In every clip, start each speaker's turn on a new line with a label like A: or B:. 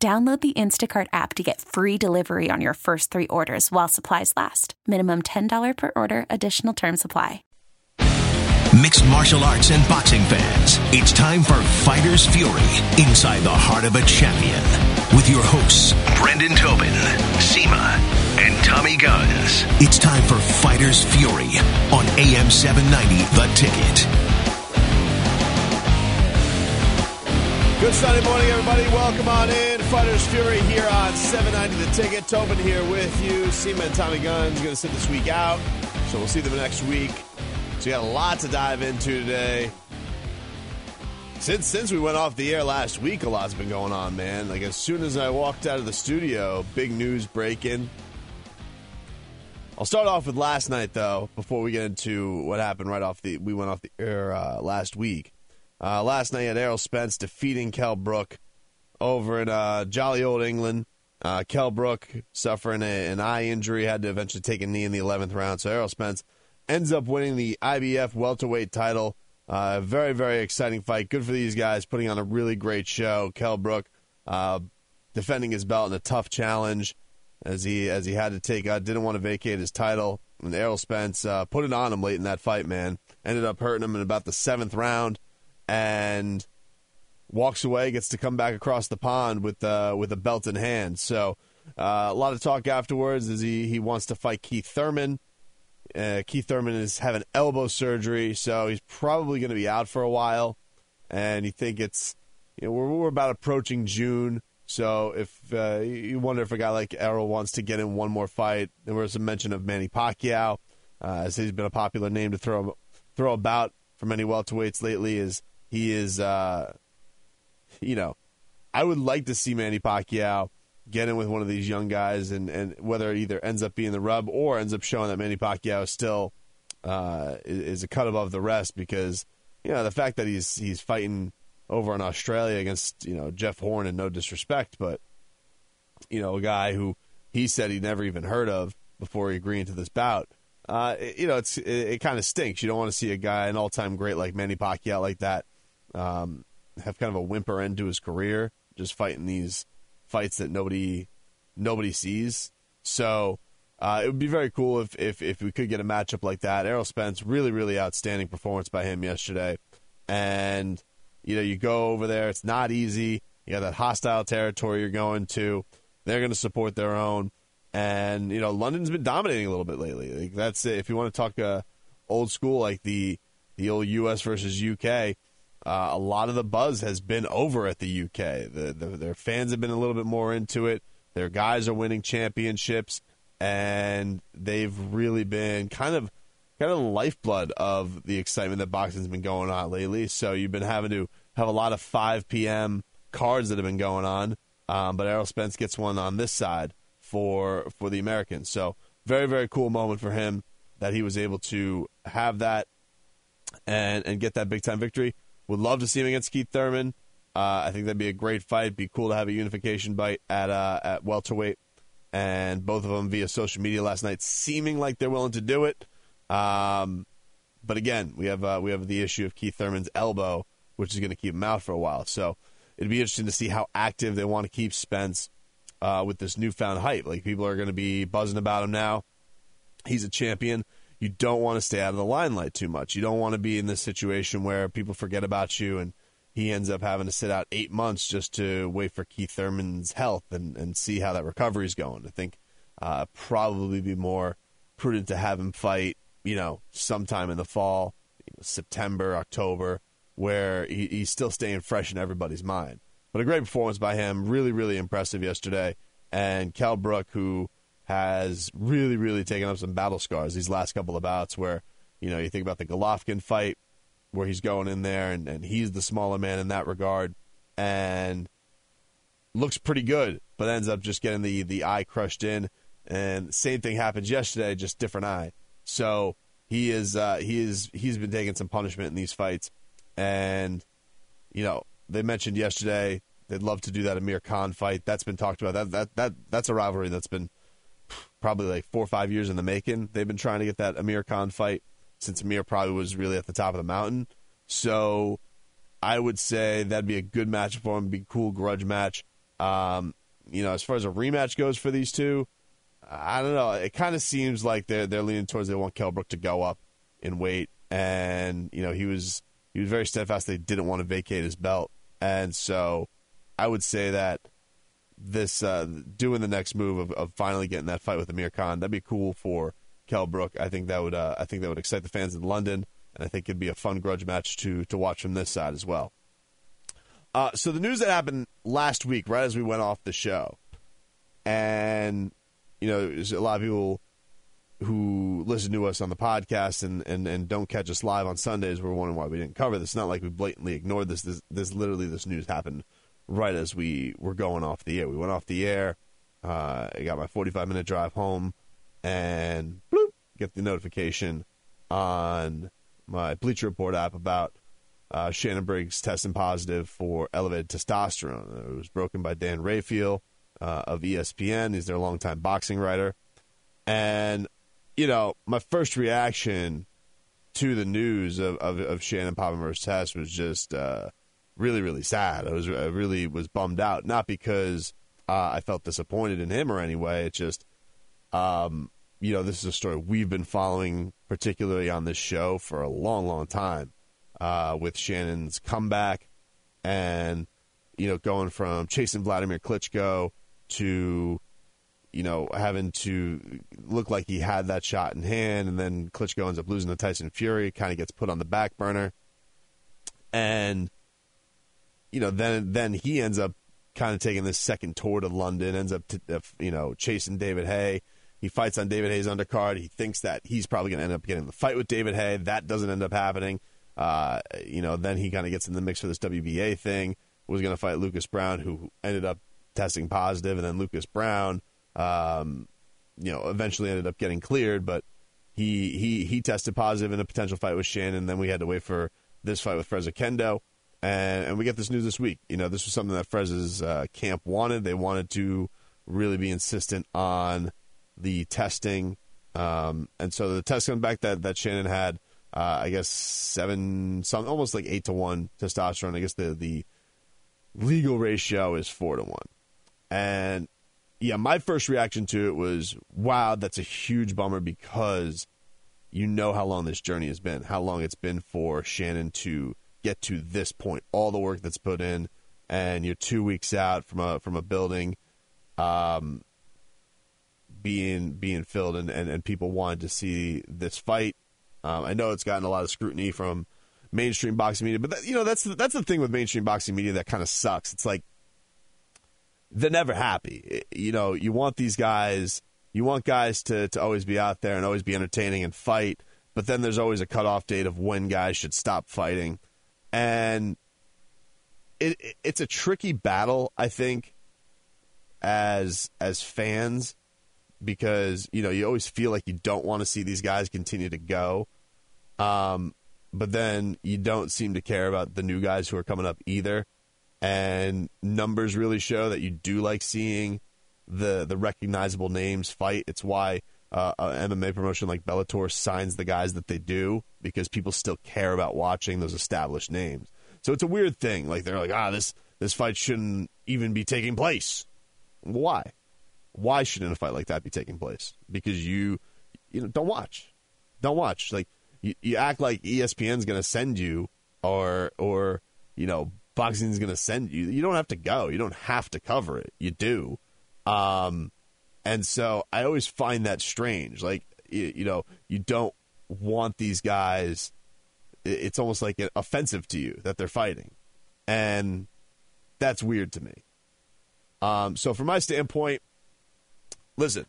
A: Download the Instacart app to get free delivery on your first three orders while supplies last. Minimum $10 per order, additional term supply.
B: Mixed martial arts and boxing fans, it's time for Fighter's Fury inside the heart of a champion. With your hosts, Brendan Tobin, Seema, and Tommy Guns. It's time for Fighter's Fury on AM 790, The Ticket.
C: Good Sunday morning, everybody. Welcome on in. Fighters Fury here on 790 The Ticket. Tobin here with you. Seema and Tommy Guns going to sit this week out, so we'll see them next week. So we got a lot to dive into today. Since since we went off the air last week, a lot's been going on, man. Like as soon as I walked out of the studio, big news breaking. I'll start off with last night though, before we get into what happened right off the we went off the air uh, last week. Uh, last night at Errol Spence defeating Kell Brook over in uh, jolly old England. Uh, Kell Brook suffering a, an eye injury, had to eventually take a knee in the 11th round. So Errol Spence ends up winning the IBF welterweight title. Uh, very, very exciting fight. Good for these guys, putting on a really great show. Kell Brook uh, defending his belt in a tough challenge as he as he had to take uh, didn't want to vacate his title. And Errol Spence uh, put it on him late in that fight. Man, ended up hurting him in about the seventh round and walks away, gets to come back across the pond with uh, with a belt in hand. So uh, a lot of talk afterwards is he, he wants to fight Keith Thurman. Uh, Keith Thurman is having elbow surgery, so he's probably going to be out for a while. And you think it's you know we're, we're about approaching June, so if uh, you wonder if a guy like Errol wants to get in one more fight, there was a mention of Manny Pacquiao, uh, as he's been a popular name to throw throw about for many welterweights lately. Is he is, uh, you know, I would like to see Manny Pacquiao get in with one of these young guys, and, and whether it either ends up being the rub or ends up showing that Manny Pacquiao is still uh, is a cut above the rest because you know the fact that he's he's fighting over in Australia against you know Jeff Horn and no disrespect, but you know a guy who he said he never even heard of before he agreed to this bout. Uh, you know, it's it, it kind of stinks. You don't want to see a guy, an all-time great like Manny Pacquiao, like that, um, have kind of a whimper end to his career, just fighting these fights that nobody nobody sees. So uh, it would be very cool if, if if we could get a matchup like that. Errol Spence, really really outstanding performance by him yesterday, and you know you go over there, it's not easy. You got that hostile territory you're going to. They're going to support their own, and you know London's been dominating a little bit lately. Like, that's it. If you want to talk uh, old school, like the the old U.S. versus U.K uh, a lot of the buzz has been over at the UK. The, the, their fans have been a little bit more into it. Their guys are winning championships, and they've really been kind of kind of the lifeblood of the excitement that boxing's been going on lately. So you've been having to have a lot of 5 p.m. cards that have been going on, um, but Errol Spence gets one on this side for for the Americans. So very very cool moment for him that he was able to have that and and get that big time victory. Would love to see him against Keith Thurman. Uh, I think that'd be a great fight. Be cool to have a unification fight at uh, at welterweight, and both of them via social media last night, seeming like they're willing to do it. Um, but again, we have uh, we have the issue of Keith Thurman's elbow, which is going to keep him out for a while. So it'd be interesting to see how active they want to keep Spence uh, with this newfound hype. Like people are going to be buzzing about him now. He's a champion you don't want to stay out of the limelight too much. You don't want to be in this situation where people forget about you and he ends up having to sit out eight months just to wait for Keith Thurman's health and, and see how that recovery is going. I think uh, probably be more prudent to have him fight, you know, sometime in the fall, you know, September, October, where he, he's still staying fresh in everybody's mind. But a great performance by him, really, really impressive yesterday. And Kell Brook, who has really, really taken up some battle scars these last couple of bouts where, you know, you think about the Golovkin fight where he's going in there and, and he's the smaller man in that regard. And looks pretty good, but ends up just getting the the eye crushed in. And same thing happens yesterday, just different eye. So he is uh, he is he's been taking some punishment in these fights, and you know they mentioned yesterday they'd love to do that Amir Khan fight. That's been talked about. That that that that's a rivalry that's been probably like four or five years in the making. They've been trying to get that Amir Khan fight since Amir probably was really at the top of the mountain. So I would say that'd be a good match for him. Be cool grudge match. Um, you know, as far as a rematch goes for these two, I don't know. It kind of seems like they're they're leaning towards they want Kell Brook to go up in weight, and you know he was he was very steadfast. They didn't want to vacate his belt, and so I would say that this uh, doing the next move of, of finally getting that fight with Amir Khan that'd be cool for Kell Brook. I think that would uh, I think that would excite the fans in London, and I think it'd be a fun grudge match to to watch from this side as well. Uh, so the news that happened last week, right as we went off the show, and you know, there's a lot of people who listen to us on the podcast and, and, and don't catch us live on Sundays were wondering why we didn't cover this. It's not like we blatantly ignored this. This, this literally, this news happened right as we were going off the air. We went off the air. Uh, I got my 45 minute drive home and bloop, get the notification on my Bleacher Report app about uh, Shannon Briggs testing positive for elevated testosterone. It was broken by Dan Rafael uh, of ESPN. He's their longtime boxing writer. And, you know, my first reaction to the news of, of, of Shannon Poppenberg's test was just uh, really, really sad. I was I really was bummed out, not because uh, I felt disappointed in him or anyway. It's just, um, you know, this is a story we've been following, particularly on this show, for a long, long time, uh, with Shannon's comeback and, you know, going from chasing Vladimir Klitschko to you know having to look like he had that shot in hand, and then Klitschko ends up losing to Tyson Fury, kind of gets put on the back burner, and you know then then he ends up kind of taking this second tour to London, ends up to, you know chasing David Haye. He fights on David Haye's undercard. He thinks that he's probably going to end up getting the fight with David Haye. That doesn't end up happening. Uh, you know, then he kind of gets in the mix for this WBA thing. Was going to fight Lucas Browne, who ended up testing positive, and then Lucas Browne, um, you know, eventually ended up getting cleared, but he he he tested positive in a potential fight with Shannon. Then we had to wait for this fight with Fres Oquendo, and and we get this news this week. You know, this was something that Freza's uh, camp wanted. They wanted to really be insistent on the testing, um, and so the test comes back that that Shannon had. Uh, I guess seven, some almost like eight to one testosterone. I guess the the legal ratio is four to one. And yeah, my first reaction to it was, wow, that's a huge bummer because you know how long this journey has been, how long it's been for Shannon to get to this point, all the work that's put in, and you're two weeks out from a from a building um, being being filled, and, and, and people wanted to see this fight. Um, I know it's gotten a lot of scrutiny from mainstream boxing media, but that, you know that's that's the thing with mainstream boxing media that kind of sucks. It's like they're never happy. You know, you want these guys, you want guys to, to always be out there and always be entertaining and fight, but then there's always a cutoff date of when guys should stop fighting. And it, it it's a tricky battle, I think, as as fans, because you know you always feel like you don't want to see these guys continue to go, um, but then you don't seem to care about the new guys who are coming up either and numbers really show that you do like seeing the the recognizable names fight. It's why uh, an MMA promotion like Bellator signs the guys that they do because people still care about watching those established names. So it's a weird thing. Like they're like, ah, this this fight shouldn't even be taking place. Why? Why shouldn't a fight like that be taking place? Because you, you know, don't watch, don't watch. Like you, you act like ESPN's going to send you, or or you know, boxing is going to send you. You don't have to go. You don't have to cover it. You do. Um, and so I always find that strange. Like, you, you know, you don't want these guys. It's almost like offensive to you that they're fighting. And that's weird to me. Um, so, from my standpoint, listen,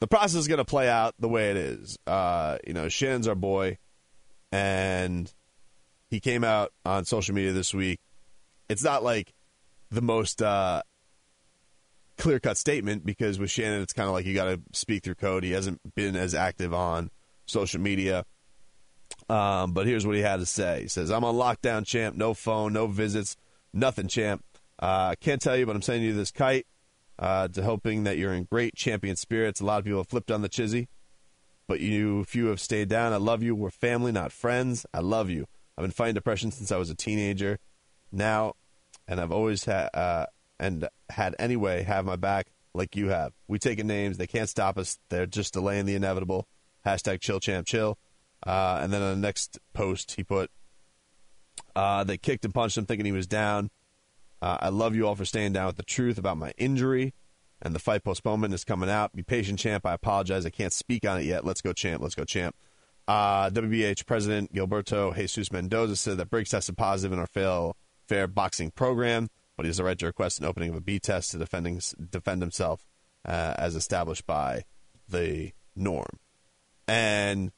C: the process is going to play out the way it is. Uh, you know, Shannon's our boy, and he came out on social media this week it's not like the most uh, clear cut statement because with Shannon, it's kind of like you got to speak through code. He hasn't been as active on social media. Um, but here's what he had to say. He says, I'm on lockdown, champ. No phone, no visits, nothing, champ. I uh, can't tell you, but I'm sending you this kite uh, to hoping that you're in great champion spirits. A lot of people have flipped on the chizzy, but you few have stayed down. I love you. We're family, not friends. I love you. I've been fighting depression since I was a teenager. Now, and I've always had, uh, and had anyway, have my back like you have. We taking names. They can't stop us. They're just delaying the inevitable. Hashtag chill champ chill. Uh, and then on the next post, he put, uh, they kicked and punched him thinking he was down. Uh, I love you all for staying down with the truth about my injury. And the fight postponement is coming out. Be patient, champ. I apologize. I can't speak on it yet. Let's go, champ. Let's go, champ. Uh, WBA President Gilberto Jesus Mendoza said that Briggs tested positive in our fail, fair boxing program but he has the right to request an opening of a B test to defending, defend himself uh, as established by the norm. And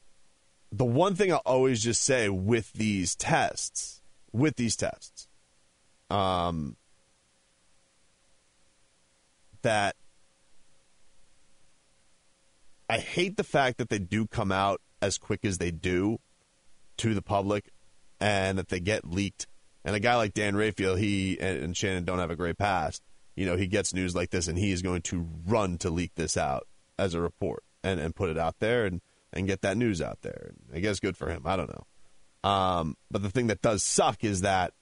C: the one thing I'll always just say with these tests, with these tests, um, that I hate the fact that they do come out as quick as they do to the public and that they get leaked and a guy like Dan Rafael, he and, and Shannon don't have a great past. You know, he gets news like this, and he is going to run to leak this out as a report and, and put it out there and, and get that news out there. I guess good for him. I don't know. Um, but the thing that does suck is that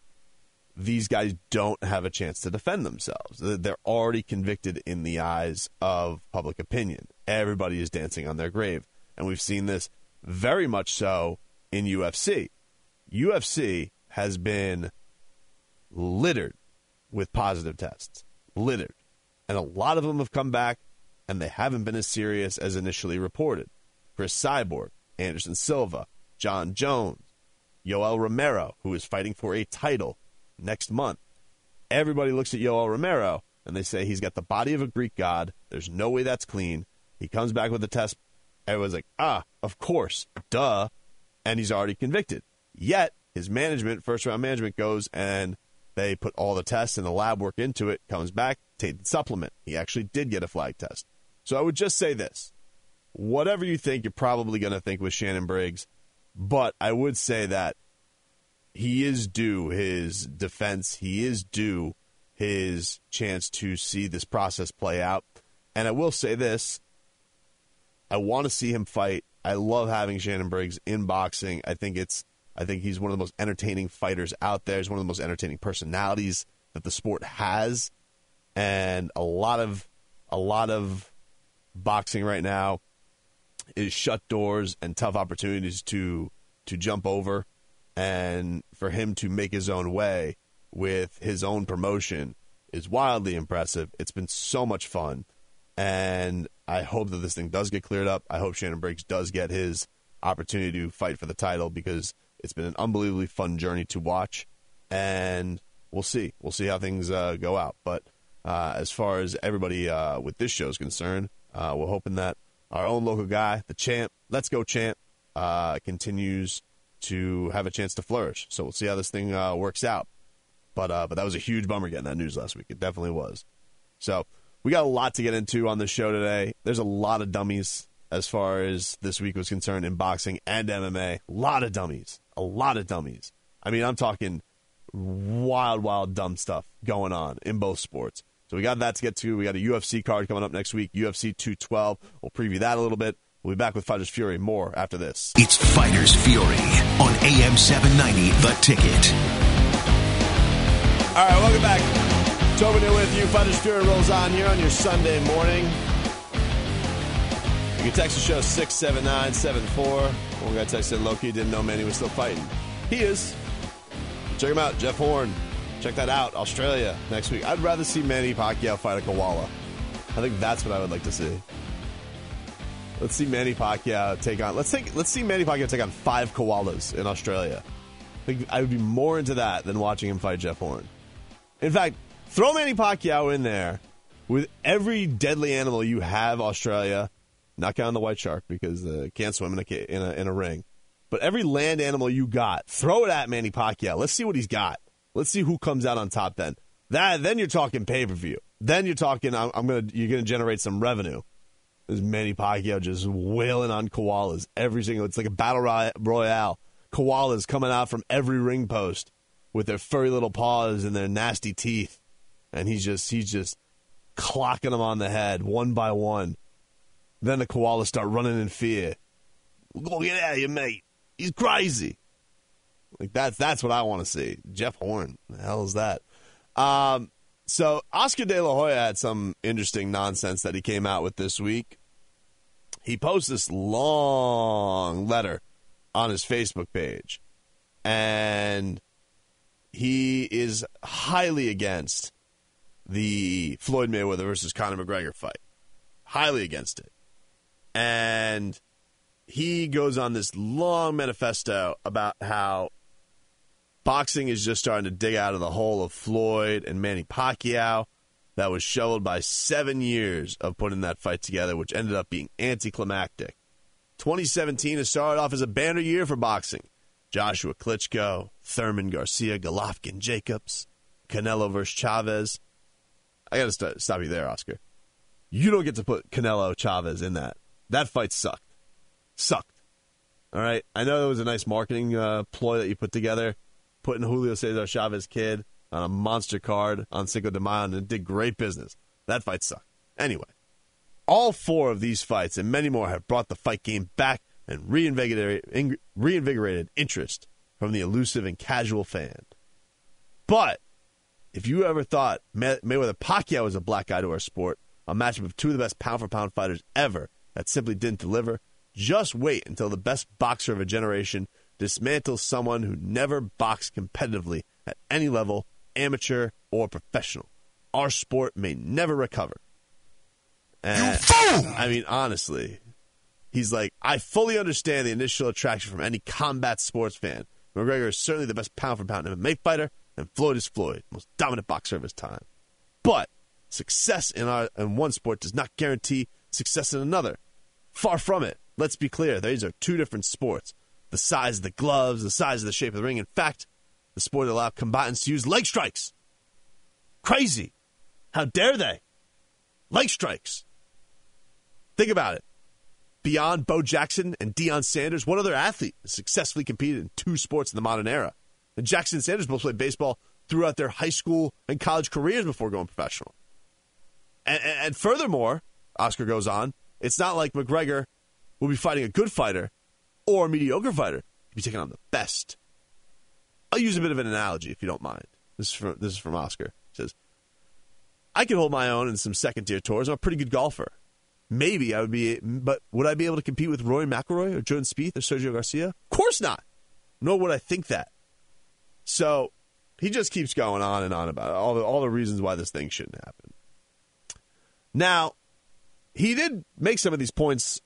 C: these guys don't have a chance to defend themselves. They're already convicted in the eyes of public opinion. Everybody is dancing on their grave. And we've seen this very much so in UFC. UFC has been littered with positive tests. Littered. And a lot of them have come back, and they haven't been as serious as initially reported. Cris Cyborg, Anderson Silva, Jon Jones, Yoel Romero, who is fighting for a title next month. Everybody looks at Yoel Romero and they say he's got the body of a Greek god. There's no way that's clean. He comes back with a test. Everyone's like, ah, of course, duh. And he's already convicted. Yet, his management, first round management, goes and they put all the tests and the lab work into it, comes back, tainted supplement. He actually did get a flag test. So I would just say this whatever you think, you're probably going to think with Shannon Briggs, but I would say that he is due his defense. He is due his chance to see this process play out. And I will say this I want to see him fight. I love having Shannon Briggs in boxing. I think it's I think he's one of the most entertaining fighters out there. He's one of the most entertaining personalities that the sport has, and a lot of a lot of boxing right now is shut doors and tough opportunities to to jump over, and for him to make his own way with his own promotion is wildly impressive. It's been so much fun, and I hope that this thing does get cleared up. I hope Shannon Briggs does get his opportunity to fight for the title because it's been an unbelievably fun journey to watch, and we'll see. We'll see how things uh, go out. But uh, as far as everybody uh, with this show is concerned, uh, we're hoping that our own local guy, the champ, let's go champ, uh, continues to have a chance to flourish. So we'll see how this thing uh, works out. But but that was a huge bummer getting that news last week. It definitely was. So we got a lot to get into on the show today. There's a lot of dummies as far as this week was concerned in boxing and MMA. A lot of dummies a lot of dummies. I mean, I'm talking wild, wild, dumb stuff going on in both sports. So we got that to get to. We got a UFC card coming up next week, UFC 212. We'll preview that a little bit. We'll be back with Fighters Fury more after this.
B: It's Fighters Fury on AM 790, The Ticket.
C: All right, welcome back. Tobin here with you. Fighters Fury rolls on here on your Sunday morning. Can text the show 67974. One guy texted Loki didn't know Manny was still fighting. He is. Check him out, Jeff Horn. Check that out, Australia next week. I'd rather see Manny Pacquiao fight a koala. I think that's what I would like to see. Let's see Manny Pacquiao take on. Let's take. Let's see Manny Pacquiao take on five koalas in Australia. I think I would be more into that than watching him fight Jeff Horn. In fact, throw Manny Pacquiao in there with every deadly animal you have Australia not counting the white shark because uh, can't swim in a, in a in a ring. But every land animal you got, throw it at Manny Pacquiao. Let's see what he's got. Let's see who comes out on top. Then that then you're talking pay per view. then you're talking. I'm, I'm gonna you're gonna generate some revenue. There's Manny Pacquiao just wailing on koalas every single. It's like a battle royale. Koalas coming out from every ring post with their furry little paws and their nasty teeth, and he's just he's just clocking them on the head one by one. Then the koalas start running in fear. Go get out of here, mate. He's crazy. Like that's that's what I want to see. Jeff Horn. The hell is that? Um, so Oscar De La Hoya had some interesting nonsense that he came out with this week. He posted this long letter on his Facebook page, and he is highly against the Floyd Mayweather versus Conor McGregor fight. Highly against it. And he goes on this long manifesto about how boxing is just starting to dig out of the hole of Floyd and Manny Pacquiao that was shoveled by seven years of putting that fight together, which ended up being anticlimactic. 2017 has started off as a banner year for boxing. Joshua Klitschko, Thurman Garcia, Golovkin Jacobs, Canelo versus Chavez. I got to stop you there, Oscar. You don't get to put Canelo Chavez in that. That fight sucked. Sucked. All right. I know it was a nice marketing uh, ploy that you put together, putting Julio Cesar Chavez kid on a monster card on Cinco de Mayo, and it did great business. That fight sucked. Anyway, all four of these fights and many more have brought the fight game back and reinvigorated, reinvigorated interest from the elusive and casual fan. But if you ever thought May- Mayweather Pacquiao was a black guy to our sport, a matchup of two of the best pound for pound fighters ever that simply didn't deliver, just wait until the best boxer of a generation dismantles someone who never boxed competitively at any level, amateur or professional. Our sport may never recover. And, you eh, fool! I mean, honestly, he's like, I fully understand the initial attraction from any combat sports fan. McGregor is certainly the best pound for pound MMA fighter, and Floyd is Floyd, most dominant boxer of his time. But success in, our, in one sport does not guarantee success in another. Far from it. Let's be clear, these are two different sports. The size of the gloves, the size of the shape of the ring. In fact, the sport allowed combatants to use leg strikes. Crazy. How dare they? Leg strikes. Think about it. Beyond Bo Jackson and Deion Sanders, what other athlete has successfully competed in two sports in the modern era? And Jackson and Sanders both played baseball throughout their high school and college careers before going professional. And, and, and furthermore, Oscar goes on, it's not like McGregor will be fighting a good fighter or a mediocre fighter. He'll be taking on the best. I'll use a bit of an analogy if you don't mind. This is from, this is from Oscar. He says, I can hold my own in some second tier tours. I'm a pretty good golfer. Maybe I would be, but would I be able to compete with Roy McIlroy or Jordan Spieth or Sergio Garcia? Of course not. Nor would I think that. So he just keeps going on and on about it, all the all the reasons why this thing shouldn't happen. Now, he did make some of these points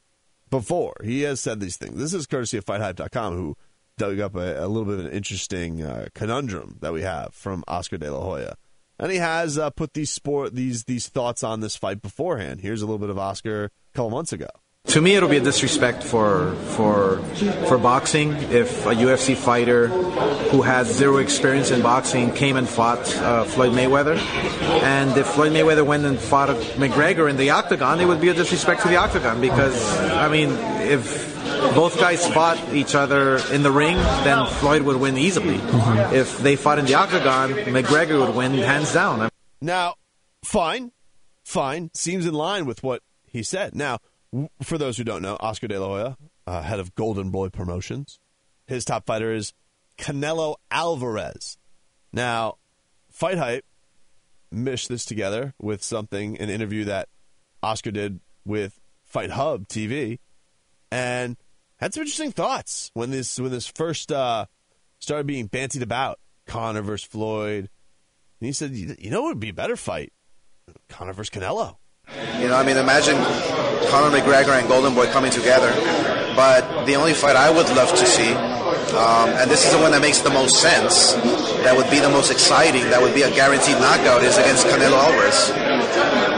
C: before. He has said these things. This is courtesy of FightHype.com, who dug up a, a little bit of an interesting uh, conundrum that we have from Oscar De La Hoya and he has uh, put these sport these these thoughts on this fight beforehand. Here's a little bit of Oscar a couple months ago.
D: To me, it'll be a disrespect for for for boxing if a UFC fighter who has zero experience in boxing came and fought uh, Floyd Mayweather, and if Floyd Mayweather went and fought McGregor in the octagon, it would be a disrespect to the octagon because I mean, if both guys fought each other in the ring, then Floyd would win easily. Mm-hmm. If they fought in the octagon, McGregor would win hands down.
C: Now, fine, fine, seems in line with what he said. Now, for those who don't know, Oscar De La Hoya, uh, head of Golden Boy Promotions, his top fighter is Canelo Alvarez. Now, Fight Hype meshed this together with something, an interview that Oscar did with Fight Hub TV, and had some interesting thoughts when this when this first uh, started being bantied about. Conor versus Floyd. And he said, you know, it would be a better fight. Conor versus Canelo.
E: You know, I mean, imagine Conor McGregor and Golden Boy coming together. But the only fight I would love to see, um, and this is the one that makes the most sense, that would be the most exciting, that would be a guaranteed knockout, is against Canelo Alvarez.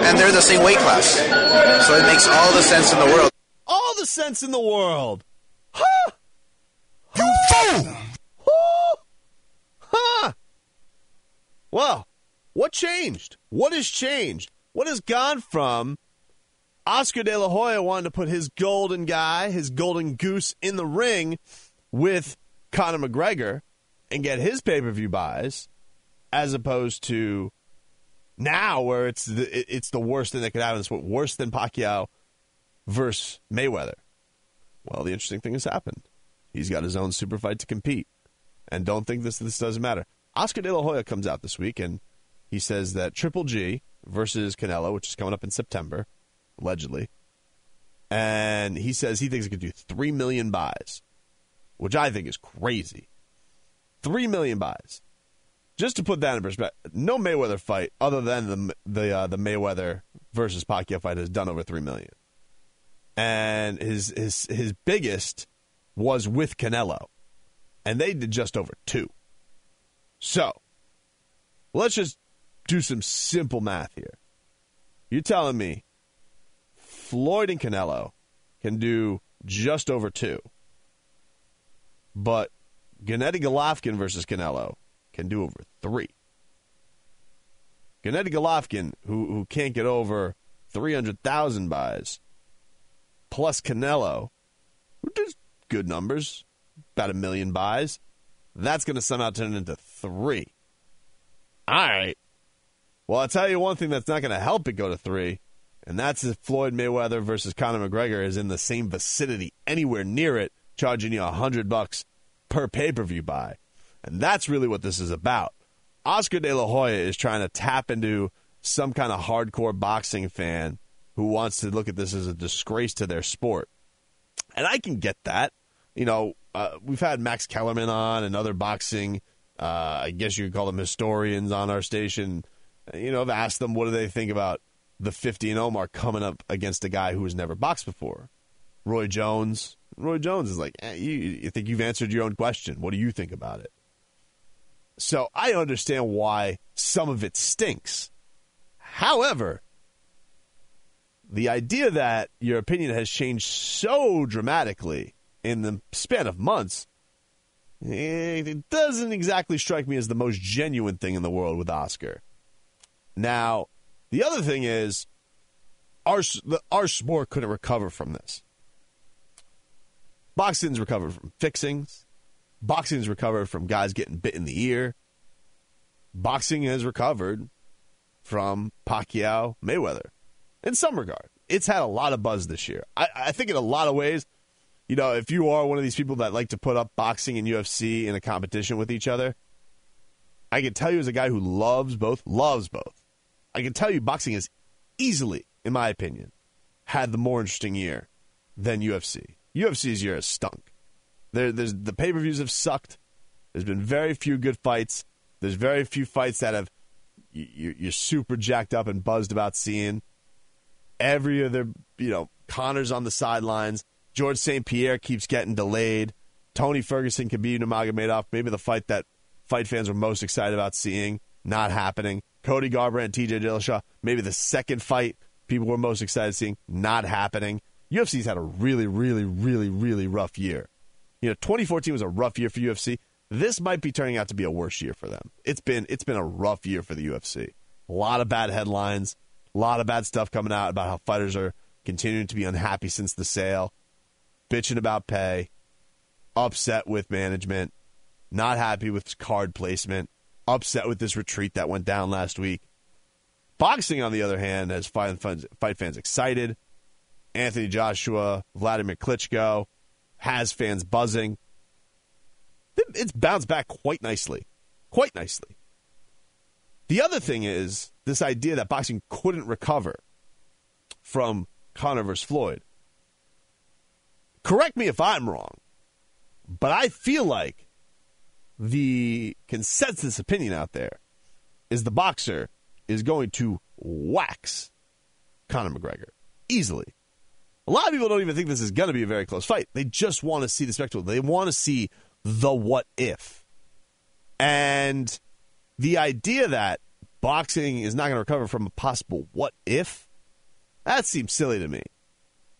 E: And they're the same weight class. So it makes all the sense in the world.
C: All the sense in the world. Huh? You fool! Huh? Huh? Well, what changed? What has changed? What has gone from Oscar De La Hoya wanted to put his golden guy, his golden goose, in the ring with Conor McGregor and get his pay per view buys, as opposed to now where it's the, it's the worst thing that could happen. It's worse than Pacquiao versus Mayweather. Well, the interesting thing has happened. He's got his own super fight to compete, and don't think this this doesn't matter. Oscar De La Hoya comes out this week and he says that Triple G versus Canelo, which is coming up in September, allegedly, and he says he thinks he could do three million buys, which I think is crazy. Three million buys. Just to put that in perspective, no Mayweather fight other than the the uh, the Mayweather versus Pacquiao fight has done over three million, and his his his biggest was with Canelo, and they did just over two. So, let's just do some simple math here. You're telling me Floyd and Canelo can do just over two, but Gennady Golovkin versus Canelo can do over three. Gennady Golovkin, who who can't get over three hundred thousand buys, plus Canelo, who does good numbers, about a million buys, that's going to somehow turn into three. All right. Well, I'll tell you one thing that's not going to help it go to three, and that's if Floyd Mayweather versus Conor McGregor is in the same vicinity, anywhere near it, charging you a hundred bucks per pay per view buy. And that's really what this is about. Oscar De La Hoya is trying to tap into some kind of hardcore boxing fan who wants to look at this as a disgrace to their sport. And I can get that. You know, uh, we've had Max Kellerman on and other boxing, uh, I guess you could call them historians on our station. You know, I've asked them what do they think about the 50 and Omar coming up against a guy who has never boxed before. Roy Jones. Roy Jones is like, eh, you, you think you've answered your own question. What do you think about it? So I understand why some of it stinks. However, the idea that your opinion has changed so dramatically in the span of months, it doesn't exactly strike me as the most genuine thing in the world with Oscar. Now, the other thing is, our our sport couldn't recover from this. Boxing's recovered from fixings. Boxing's recovered from guys getting bit in the ear. Boxing has recovered from Pacquiao Mayweather in some regard. It's had a lot of buzz this year. I, I think in a lot of ways, you know, if you are one of these people that like to put up boxing and UFC in a competition with each other, I can tell you as a guy who loves both, loves both. I can tell you boxing is easily, in my opinion, had the more interesting year than UFC. UFC's year has stunk. There, there's the pay per views have sucked. There's been very few good fights. There's very few fights that have you, you're super jacked up and buzzed about seeing. Every other, you know, Conor's on the sidelines. George St. Pierre keeps getting delayed. Tony Ferguson, Khabib Nurmagomedov, maybe the fight that fight fans were most excited about seeing, not happening. Cody Garbrandt and TJ Dillashaw, maybe the second fight people were most excited seeing, not happening. UFC's had a really, really, really, really rough year. You know, 2014 was a rough year for UFC. This might be turning out to be a worse year for them. It's been it's been a rough year for the UFC. A lot of bad headlines, a lot of bad stuff coming out about how fighters are continuing to be unhappy since the sale, bitching about pay, upset with management, not happy with card placement, upset with this retreat that went down last week. Boxing, on the other hand, has fight fans, fight fans excited. Anthony Joshua, Vladimir Klitschko has fans buzzing. It's bounced back quite nicely. Quite nicely. The other thing is this idea that boxing couldn't recover from Conor versus Floyd. Correct me if I'm wrong, but I feel like the consensus opinion out there is the boxer is going to wax Conor McGregor easily. A lot of people don't even think this is going to be a very close fight. They just want to see the spectacle. They want to see the what if. And the idea that boxing is not going to recover from a possible what if, that seems silly to me.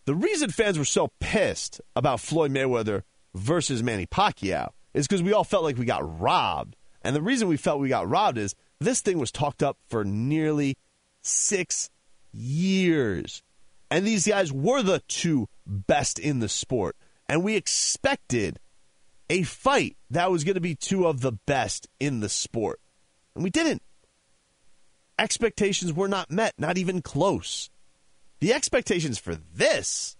C: The reason fans were so pissed about Floyd Mayweather versus Manny Pacquiao is because we all felt like we got robbed. And the reason we felt we got robbed is this thing was talked up for nearly six years. And these guys were the two best in the sport. And we expected a fight that was going to be two of the best in the sport. And we didn't. Expectations were not met, not even close. The expectations for this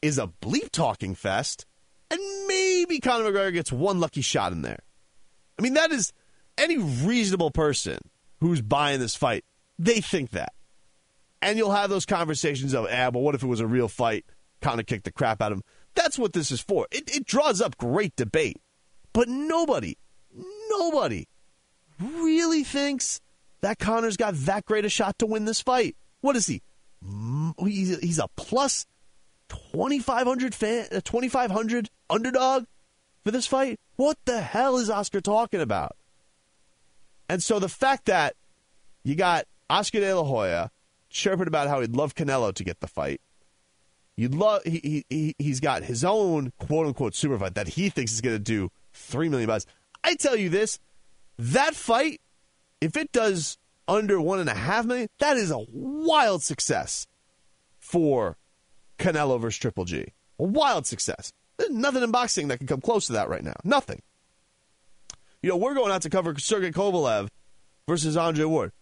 C: is a bleep talking fest, and maybe Conor McGregor gets one lucky shot in there. I mean, that is any reasonable person who's buying this fight, they think that. And you'll have those conversations of, ah, but what if it was a real fight? Conor kicked the crap out of him. That's what this is for. It, it draws up great debate. But nobody, nobody really thinks that Conor's got that great a shot to win this fight. What is he? He's a plus 2,500 fan, uh, 2,500 underdog for this fight. What the hell is Oscar talking about? And so the fact that you got Oscar De La Hoya chirping about how he'd love Canelo to get the fight. You'd love he, he he's got his own quote unquote super fight that he thinks is going to do three million bucks. I tell you this, that fight, if it does under one and a half million, that is a wild success for Canelo versus Triple G. A wild success. There's nothing in boxing that can come close to that right now. Nothing. You know, we're going out to cover Sergey Kovalev versus Andre Ward.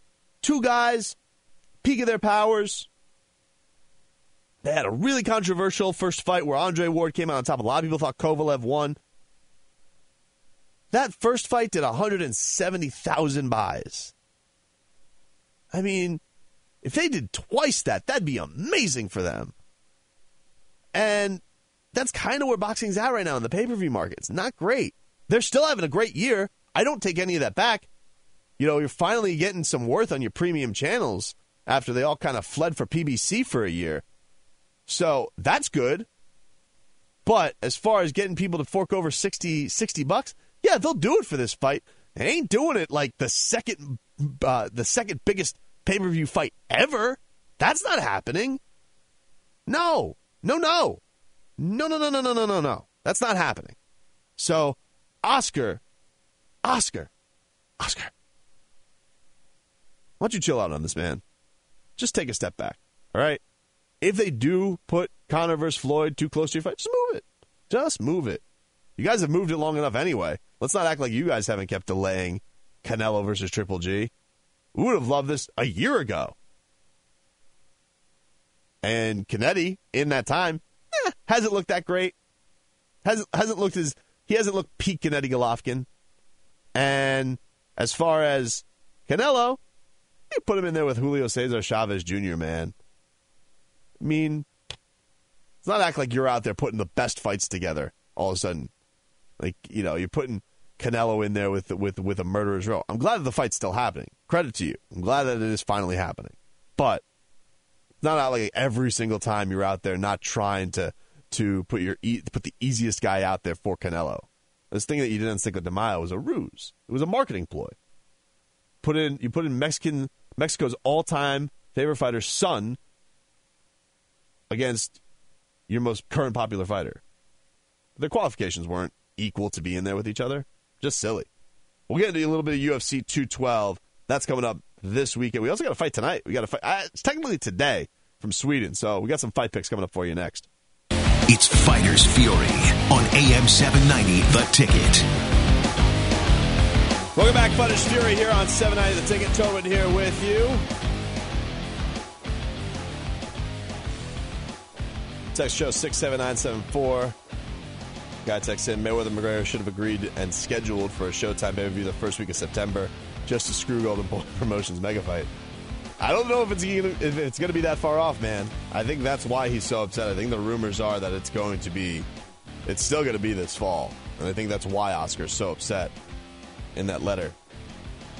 C: Two guys, peak of their powers. They had a really controversial first fight where Andre Ward came out on top. A lot of people thought Kovalev won. That first fight did 170,000 buys. I mean, if they did twice that, that'd be amazing for them. And that's kind of where boxing's at right now in the pay per view market. It's not great. They're still having a great year. I don't take any of that back. You know, you're finally getting some worth on your premium channels after they all kind of fled for PBC for a year. So that's good. But as far as getting people to fork over 60, 60 bucks, yeah, they'll do it for this fight. They ain't doing it like the second uh, the second biggest pay per view fight ever. That's not happening. No, no, no. No, no, no, no, no, no, no, no. That's not happening. So, Oscar, Oscar, Oscar, why don't you chill out on this, man? Just take a step back, all right? If they do put Conor versus Floyd too close to your fight, just move it. Just move it. You guys have moved it long enough anyway. Let's not act like you guys haven't kept delaying Canelo versus Triple G. We would have loved this a year ago. And Gennady, in that time, eh, hasn't looked that great. Hasn't hasn't looked as he hasn't looked peak Gennady Golovkin. And as far as Canelo, you put him in there with Julio Cesar Chavez Jr., man. I mean, it's not act like you're out there putting the best fights together all of a sudden. Like, you know, you're putting Canelo in there with with with a murderer's row. I'm glad that the fight's still happening. Credit to you. I'm glad that it is finally happening. But not out like every single time you're out there not trying to to put your put the easiest guy out there for Canelo. This thing that you did on Cinco de Mayo was a ruse. It was a marketing ploy. Put in you put in Mexican Mexico's all-time favorite fighter's son against your most current popular fighter. Their qualifications weren't equal to be in there with each other. Just silly. We'll get into a little bit of UFC 212. That's coming up this weekend. We also got a fight tonight. We got a fight. Uh, it's technically today from Sweden. So we got some fight picks coming up for you next.
B: It's Fighters Fury on AM 790, The Ticket.
C: Welcome back, Fighters Fury here on 790, The Ticket. Tobin here with you. Text show 67974. Guy texts in Mayweather McGregor should have agreed and scheduled for a Showtime pay per view the first week of September just to screw Golden Boy Promotions mega fight. I don't know if it's if it's going to be that far off, man. I think that's why he's so upset. I think the rumors are that it's going to be, it's still going to be this fall, and I think that's why Oscar's so upset in that letter.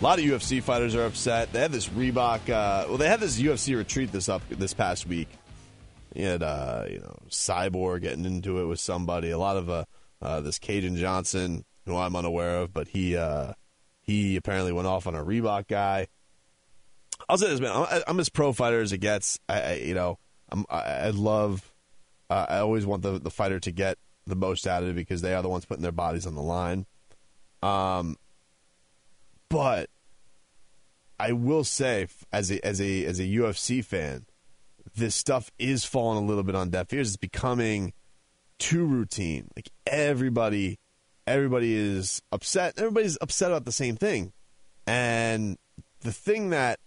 C: A lot of UFC fighters are upset. They had this Reebok, uh, well, they had this UFC retreat this up this past week. You had, uh, you know, Cyborg getting into it with somebody. A lot of uh, uh, this Kajan Johnson, who I'm unaware of, but he uh, he apparently went off on a Reebok guy. I'll say this, man. I'm, I'm as pro fighter as it gets. I, I you know, I'm, I, I love. Uh, I always want the the fighter to get the most out of it because they are the ones putting their bodies on the line. Um, but I will say, as a as a as a UFC fan, this stuff is falling a little bit on deaf ears. It's becoming too routine. Like everybody, everybody is upset. Everybody's upset about the same thing. And the thing that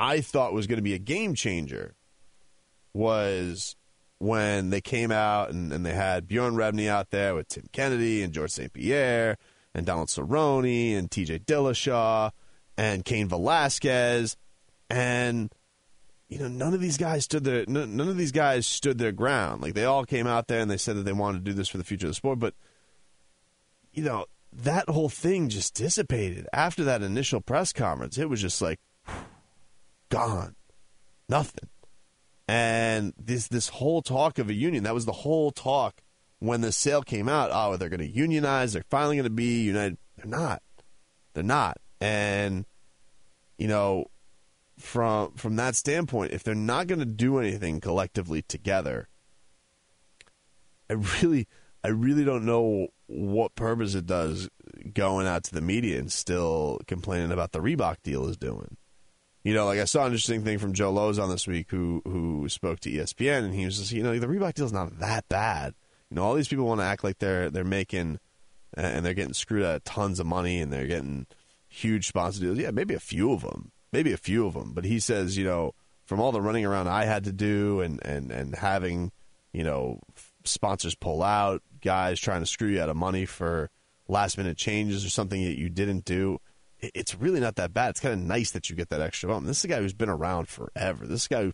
C: I thought was going to be a game changer was when they came out and, and they had Bjorn Rebney out there with Tim Kennedy and George St. Pierre and Donald Cerrone and TJ Dillashaw and Cain Velasquez. And you know, none of these guys stood their none of these guys stood their ground. Like they all came out there and they said that they wanted to do this for the future of the sport, but you know, that whole thing just dissipated after that initial press conference. It was just like gone. Nothing. And this this whole talk of a union, that was the whole talk when the sale came out. Oh, they're going to unionize. They're finally going to be united. They're not. They're not. And you know, from from that standpoint, if they're not going to do anything collectively together, I really I really don't know what purpose it does going out to the media and still complaining about the Reebok deal is doing. You know, like I saw an interesting thing from Joe Lauzon this week, who who spoke to ESPN, and he was just, you know, the Reebok deal is not that bad. You know, all these people want to act like they're they're making and they're getting screwed out of tons of money, and they're getting huge sponsor deals. Yeah, maybe a few of them, maybe a few of them. But he says, you know, from all the running around I had to do and, and, and having, you know, sponsors pull out, guys trying to screw you out of money for last minute changes or something that you didn't do, it's really not that bad. It's kind of nice that you get that extra bump. This is a guy who's been around forever. This guy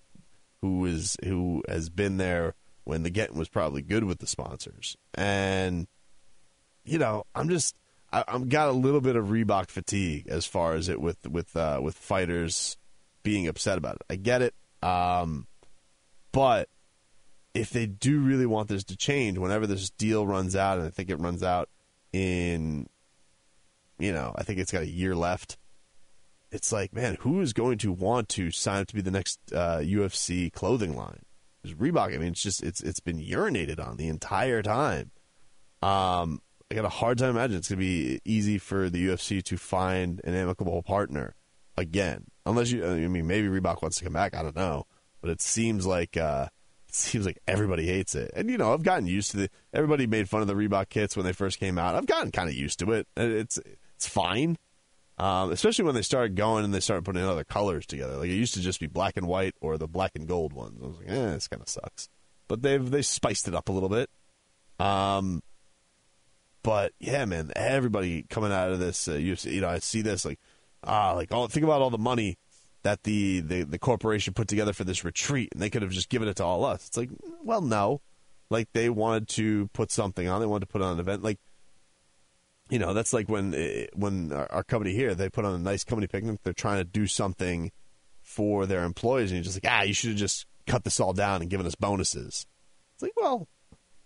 C: who is who has been there when the getting was probably good with the sponsors. And you know, I'm just I, am got a little bit of Reebok fatigue as far as it with with uh, with fighters being upset about it. I get it, um, but if they do really want this to change, whenever this deal runs out, and I think it runs out in, you know, I think it's got a year left. It's like, man, who is going to want to sign up to be the next uh, UFC clothing line? Because Reebok, I mean, it's just it's it's been urinated on the entire time. Um, I got a hard time imagining it's going to be easy for the UFC to find an amicable partner again. Unless you, I mean, maybe Reebok wants to come back. I don't know, but it seems like uh, it seems like everybody hates it. And you know, I've gotten used to the. Everybody made fun of the Reebok kits when they first came out. I've gotten kind of used to it. It's it's fine, um, especially when they started going and they started putting other colors together. Like it used to just be black and white or the black and gold ones. I was like, eh, this kind of sucks. But they've they spiced it up a little bit. Um, but yeah, man, everybody coming out of this, uh, you, you know, I see this like, ah, like all think about all the money that the, the the corporation put together for this retreat, and they could have just given it to all us. It's like, well, no, like they wanted to put something on, they wanted to put on an event, like. You know, that's like when eh, when our, company here they put on a nice company picnic. They're trying to do something for their employees, and you're just like, ah, you should have just cut this all down and given us bonuses. It's like, well,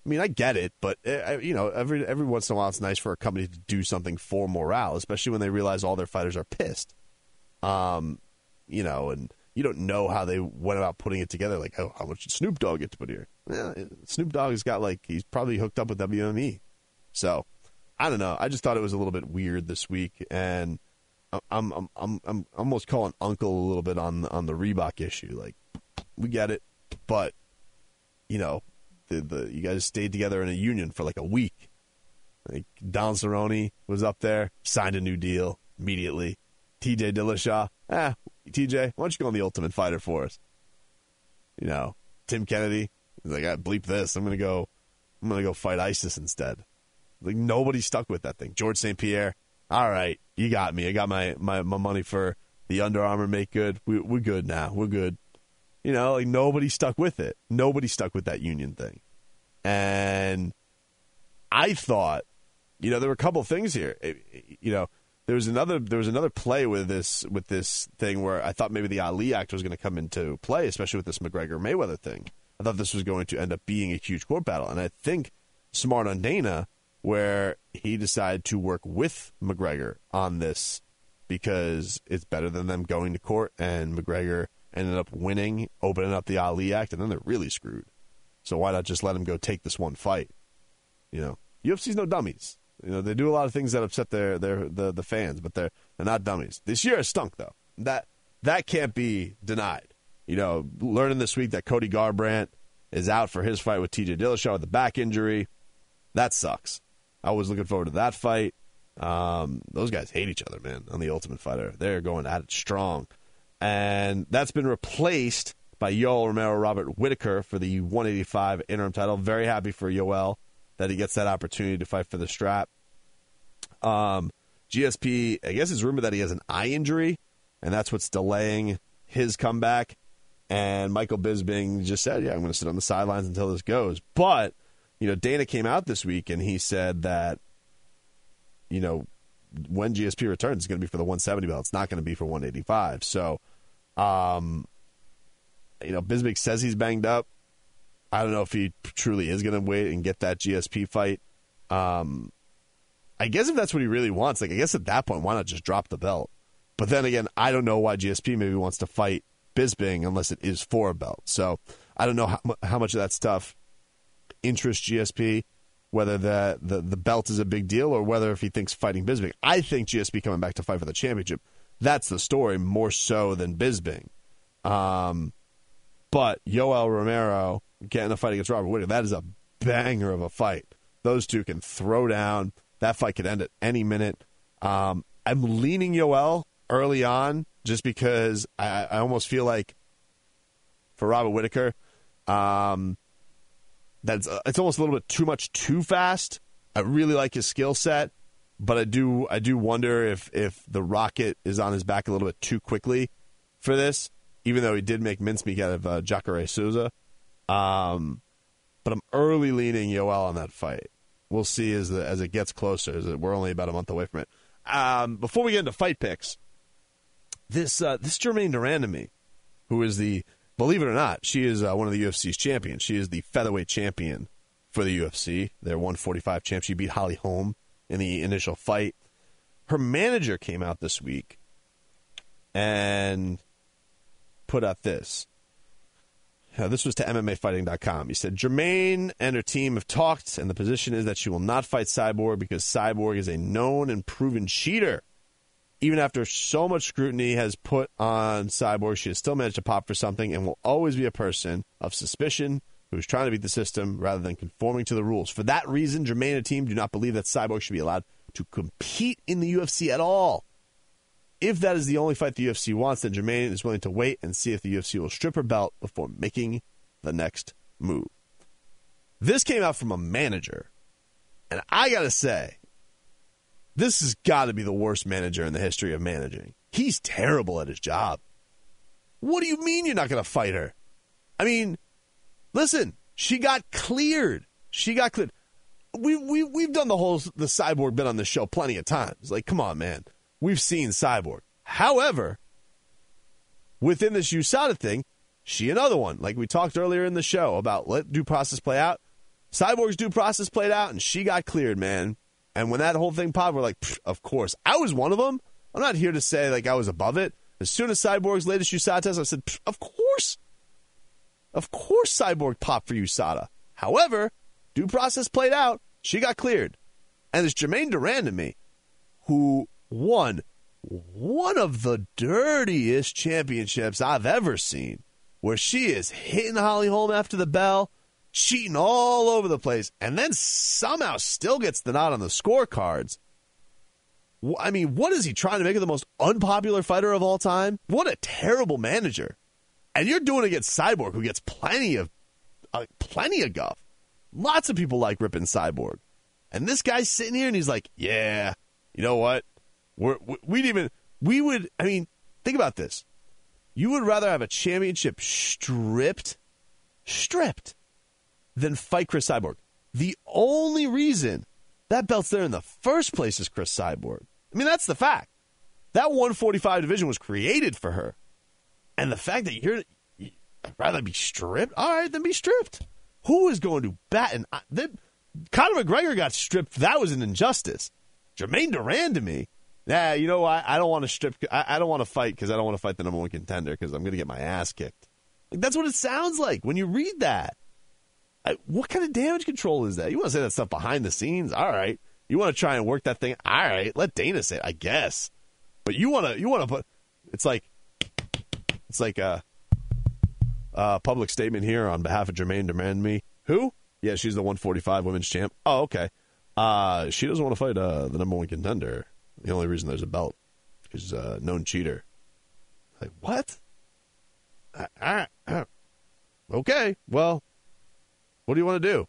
C: I mean, I get it, but uh, you know, every every once in a while, it's nice for a company to do something for morale, especially when they realize all their fighters are pissed. Um, you know, and you don't know how they went about putting it together. Like, oh, how much did Snoop Dogg get to put here? Yeah, Snoop Dogg has got like he's probably hooked up with WME. So, I don't know. I just thought it was a little bit weird this week, and I'm I'm I'm I'm almost calling Uncle a little bit on on the Reebok issue. Like, we get it, but you know, the, the you guys stayed together in a union for like a week. Like Don Cerrone was up there, signed a new deal immediately. TJ Dillashaw, ah, TJ, why don't you go on the Ultimate Fighter for us? You know, Tim Kennedy, he's like, I bleep this. I'm gonna go, I'm gonna go fight ISIS instead. Like nobody stuck with that thing. George St. Pierre, all right, you got me. I got my my, my money for the Under Armour make good. We, we're good now. We're good. You know, like nobody stuck with it. Nobody stuck with that union thing. And I thought, you know, there were a couple things here. It, you know, there was another there was another play with this with this thing where I thought maybe the Ali Act was going to come into play, especially with this McGregor Mayweather thing. I thought this was going to end up being a huge court battle, and I think smart on Dana where he decided to work with McGregor on this because it's better than them going to court, and McGregor ended up winning, opening up the Ali Act, and then they're really screwed. So why not just let him go take this one fight? You know, UFC's no dummies. You know, they do a lot of things that upset their their the, the fans, but they're they're not dummies. This year has stunk though. That that can't be denied. you know, learning this week that Cody Garbrandt is out for his fight with TJ Dillashaw with the back injury. That sucks. I was looking forward to that fight. Um, those guys hate each other, man, on the Ultimate Fighter. They're going at it strong. And that's been replaced by Yoel Romero Robert Whittaker for the 185 interim title. Very happy for Yoel that he gets that opportunity to fight for the strap. Um, GSP, I guess it's rumored that he has an eye injury, and that's what's delaying his comeback. And Michael Bisping just said, "Yeah, I'm going to sit on the sidelines until this goes." But you know, Dana came out this week and he said that you know when GSP returns, it's going to be for the 170 belt. It's not going to be for 185. So, um, you know, Bisping says he's banged up. I don't know if he truly is going to wait and get that GSP fight. Um, I guess if that's what he really wants, like I guess at that point, why not just drop the belt? But then again, I don't know why GSP maybe wants to fight Bisping unless it is for a belt. So I don't know how, how much of that stuff interests GSP, whether the, the, the belt is a big deal or whether if he thinks fighting Bisping. I think GSP coming back to fight for the championship. That's the story more so than Bisping. Um, but Yoel Romero getting a fight against Robert Whittaker, that is a banger of a fight. Those two can throw down. That fight could end at any minute. Um, I'm leaning Yoel early on just because I, I almost feel like for Robert Whitaker, um, that's uh, it's almost a little bit too much too fast. I really like his skill set, but I do I do wonder if if the rocket is on his back a little bit too quickly for this. Even though he did make mincemeat out of uh, Jacare Souza, um, but I'm early leaning Yoel on that fight. We'll see as the, as it gets closer. As it, we're only about a month away from it. Um, before we get into fight picks, this uh, this Germaine de Randamie, who is the believe it or not, she is uh, one of the UFC's champions. She is the featherweight champion for the UFC. Their 145 champ. She beat Holly Holm in the initial fight. Her manager came out this week and put out this. This was to MMAfighting.com. He said Germaine and her team have talked, and the position is that she will not fight Cyborg because Cyborg is a known and proven cheater even after so much scrutiny has put on Cyborg, she has still managed to pop for something and will always be a person of suspicion who's trying to beat the system rather than conforming to the rules. For that reason, Germaine and team do not believe that Cyborg should be allowed to compete in the UFC at all. If that is the only fight the UFC wants, then Germaine is willing to wait and see if the UFC will strip her belt before making the next move. This came out from a manager. And I got to say, this has got to be the worst manager in the history of managing. He's terrible at his job. What do you mean you're not going to fight her? I mean, listen, she got cleared. She got cleared. We we we've done the whole the cyborg bit on the show plenty of times. Like, come on, man. We've seen cyborg. However, within this USADA thing, she another one. Like we talked earlier in the show about let due process play out. Cyborg's due process played out, and she got cleared, man. And when that whole thing popped, we're like, of course. I was one of them. I'm not here to say like I was above it. As soon as Cyborg's latest USADA test, I said, of course. Of course Cyborg popped for USADA. However, due process played out. She got cleared. And it's Germaine de me, who won one of the dirtiest championships I've ever seen, where she is hitting Holly Holm after the bell cheating all over the place, and then somehow still gets the nod on the scorecards. I mean, what is he trying to make her the most unpopular fighter of all time? What a terrible manager! And you're doing it against Cyborg, who gets plenty of uh, plenty of guff. Lots of people like ripping Cyborg, and this guy's sitting here and he's like, "Yeah, you know what? We're, we'd even we would. I mean, think about this. You would rather have a championship stripped, stripped, than fight Cris Cyborg. The only reason that belt's there in the first place is Cris Cyborg. I mean, that's the fact. That 145 division was created for her. And the fact that you're you'd rather be stripped, all right, then be stripped. Who is going to bat? And uh, then Conor McGregor got stripped. That was an injustice. Germaine de Randamie, nah, you know, I, I don't want to strip. I, I don't want to fight because I don't want to fight the number one contender because I'm going to get my ass kicked. Like, that's what it sounds like when you read that. What kind of damage control is that? You want to say that stuff behind the scenes? All right. You want to try and work that thing? All right. Let Dana say it, I guess. But you want to, you want to put, it's like, it's like, uh, uh, public statement here on behalf of Germaine de Randamie. Who? Yeah, she's the 145 women's champ. Oh, okay. Uh, she doesn't want to fight uh, the number one contender. The only reason there's a belt is uh, known cheater. Like what? Uh, uh, okay, well, what do you want to do?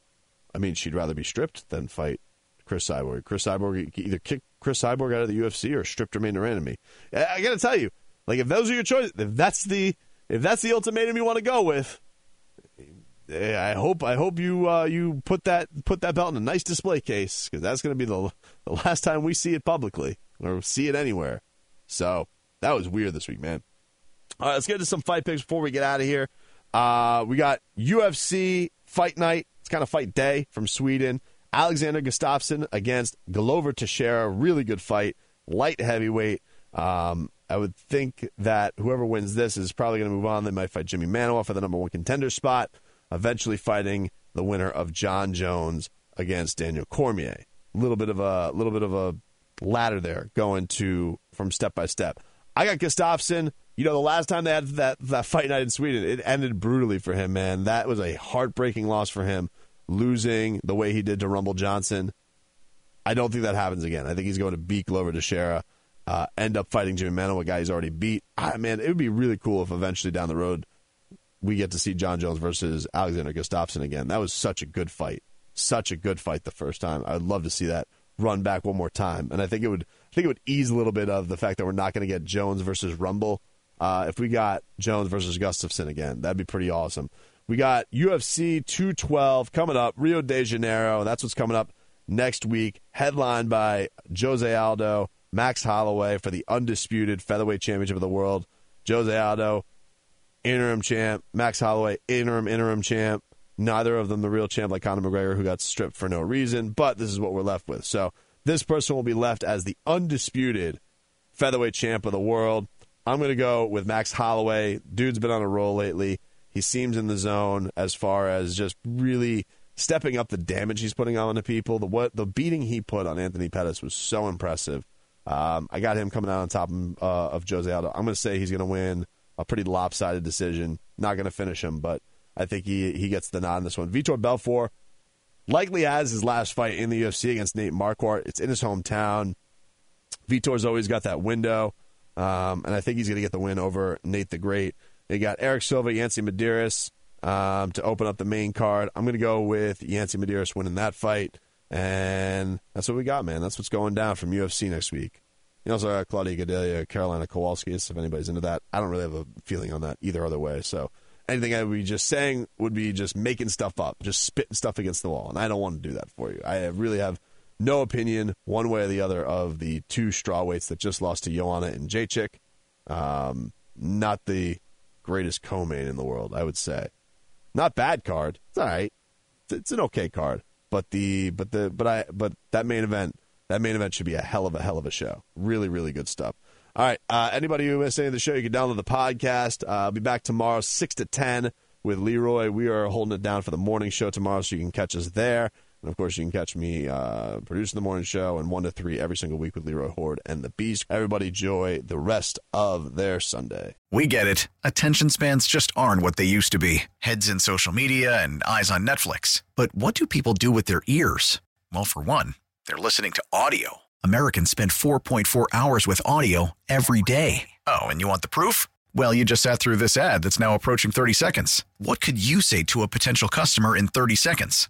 C: I mean, she'd rather be stripped than fight Cris Cyborg. Cris Cyborg either kick Cris Cyborg out of the UFC or strip Germaine de Randamie, I got to tell you, like if those are your choices, if that's the if that's the ultimatum you want to go with, eh, I hope I hope you uh, you put that put that belt in a nice display case because that's going to be the the last time we see it publicly or see it anywhere. So that was weird this week, man. All right, let's get into some fight picks before we get out of here. Uh, we got UFC Fight Night. It's kind of fight day from Sweden. Alexander Gustafsson against Glover Teixeira. Really good fight. Light heavyweight. Um, I would think that whoever wins this is probably going to move on. They might fight Jimmy Manuwa for the number one contender spot, eventually fighting the winner of Jon Jones against Daniel Cormier. A little bit of a little bit of a ladder there going to from step by step. I got Gustafsson. You know, the last time they had that that fight night in Sweden, it ended brutally for him. Man, that was a heartbreaking loss for him losing the way he did to Rumble Johnson. I don't think that happens again. I think he's going to beat Glover Teixeira, uh, end up fighting Jimmy Manuwa, a guy he's already beat. Ah, man, it would be really cool if eventually down the road we get to see Jon Jones versus Alexander Gustafsson again. That was such a good fight. Such a good fight the first time. I'd love to see that run back one more time. And I think it would I think it would ease a little bit of the fact that we're not going to get Jones versus Rumble. Uh, if we got Jones versus Gustafsson again, that'd be pretty awesome. We got UFC 212 coming up, Rio de Janeiro. and That's what's coming up next week, headlined by Jose Aldo, Max Holloway for the undisputed featherweight championship of the world. Jose Aldo, interim champ. Max Holloway, interim, interim champ. Neither of them the real champ like Conor McGregor, who got stripped for no reason, but this is what we're left with. So this person will be left as the undisputed featherweight champ of the world. I'm going to go with Max Holloway. Dude's been on a roll lately. He seems in the zone as far as just really stepping up the damage he's putting on to people. The what the beating he put on Anthony Pettis was so impressive. Um, I got him coming out on top of, uh, of Jose Aldo. I'm going to say he's going to win a pretty lopsided decision. Not going to finish him, but I think he he gets the nod in this one. Vitor Belfort likely has his last fight in the UFC against Nate Marquardt. It's in his hometown. Vitor's always got that window, um, and I think he's going to get the win over Nate the Great. They got Erick Silva, Yancy Medeiros um, to open up the main card. I'm going to go with Yancy Medeiros winning that fight. And that's what we got, man. That's what's going down from UFC next week. You also got Claudia Gadelha, Carolina Kowalski, if anybody's into that. I don't really have a feeling on that either other way. So anything I would be just saying would be just making stuff up, just spitting stuff against the wall. And I don't want to do that for you. I really have no opinion one way or the other of the two strawweights that just lost to Joanna and Jacek. Um, not the greatest co-main in the world, I would say. Not bad card. It's all right. It's, it's an okay card. But the but the but I but that main event that main event should be a hell of a hell of a show. Really really good stuff. All right. Uh, anybody who missed any of the show, you can download the podcast. Uh, I'll be back tomorrow, six to ten, with Leroy. We are holding it down for the morning show tomorrow, so you can catch us there. And of course, you can catch me uh, producing the morning show and one to three every single week with Leroy Horde and the Beast. Everybody enjoy the rest of their Sunday.
F: We get it. Attention spans just aren't what they used to be heads in social media and eyes on Netflix. But what do people do with their ears? Well, for one, they're listening to audio. Americans spend 4.4 hours with audio every day. Oh, and you want the proof? Well, you just sat through this ad that's now approaching 30 seconds. What could you say to a potential customer in 30 seconds?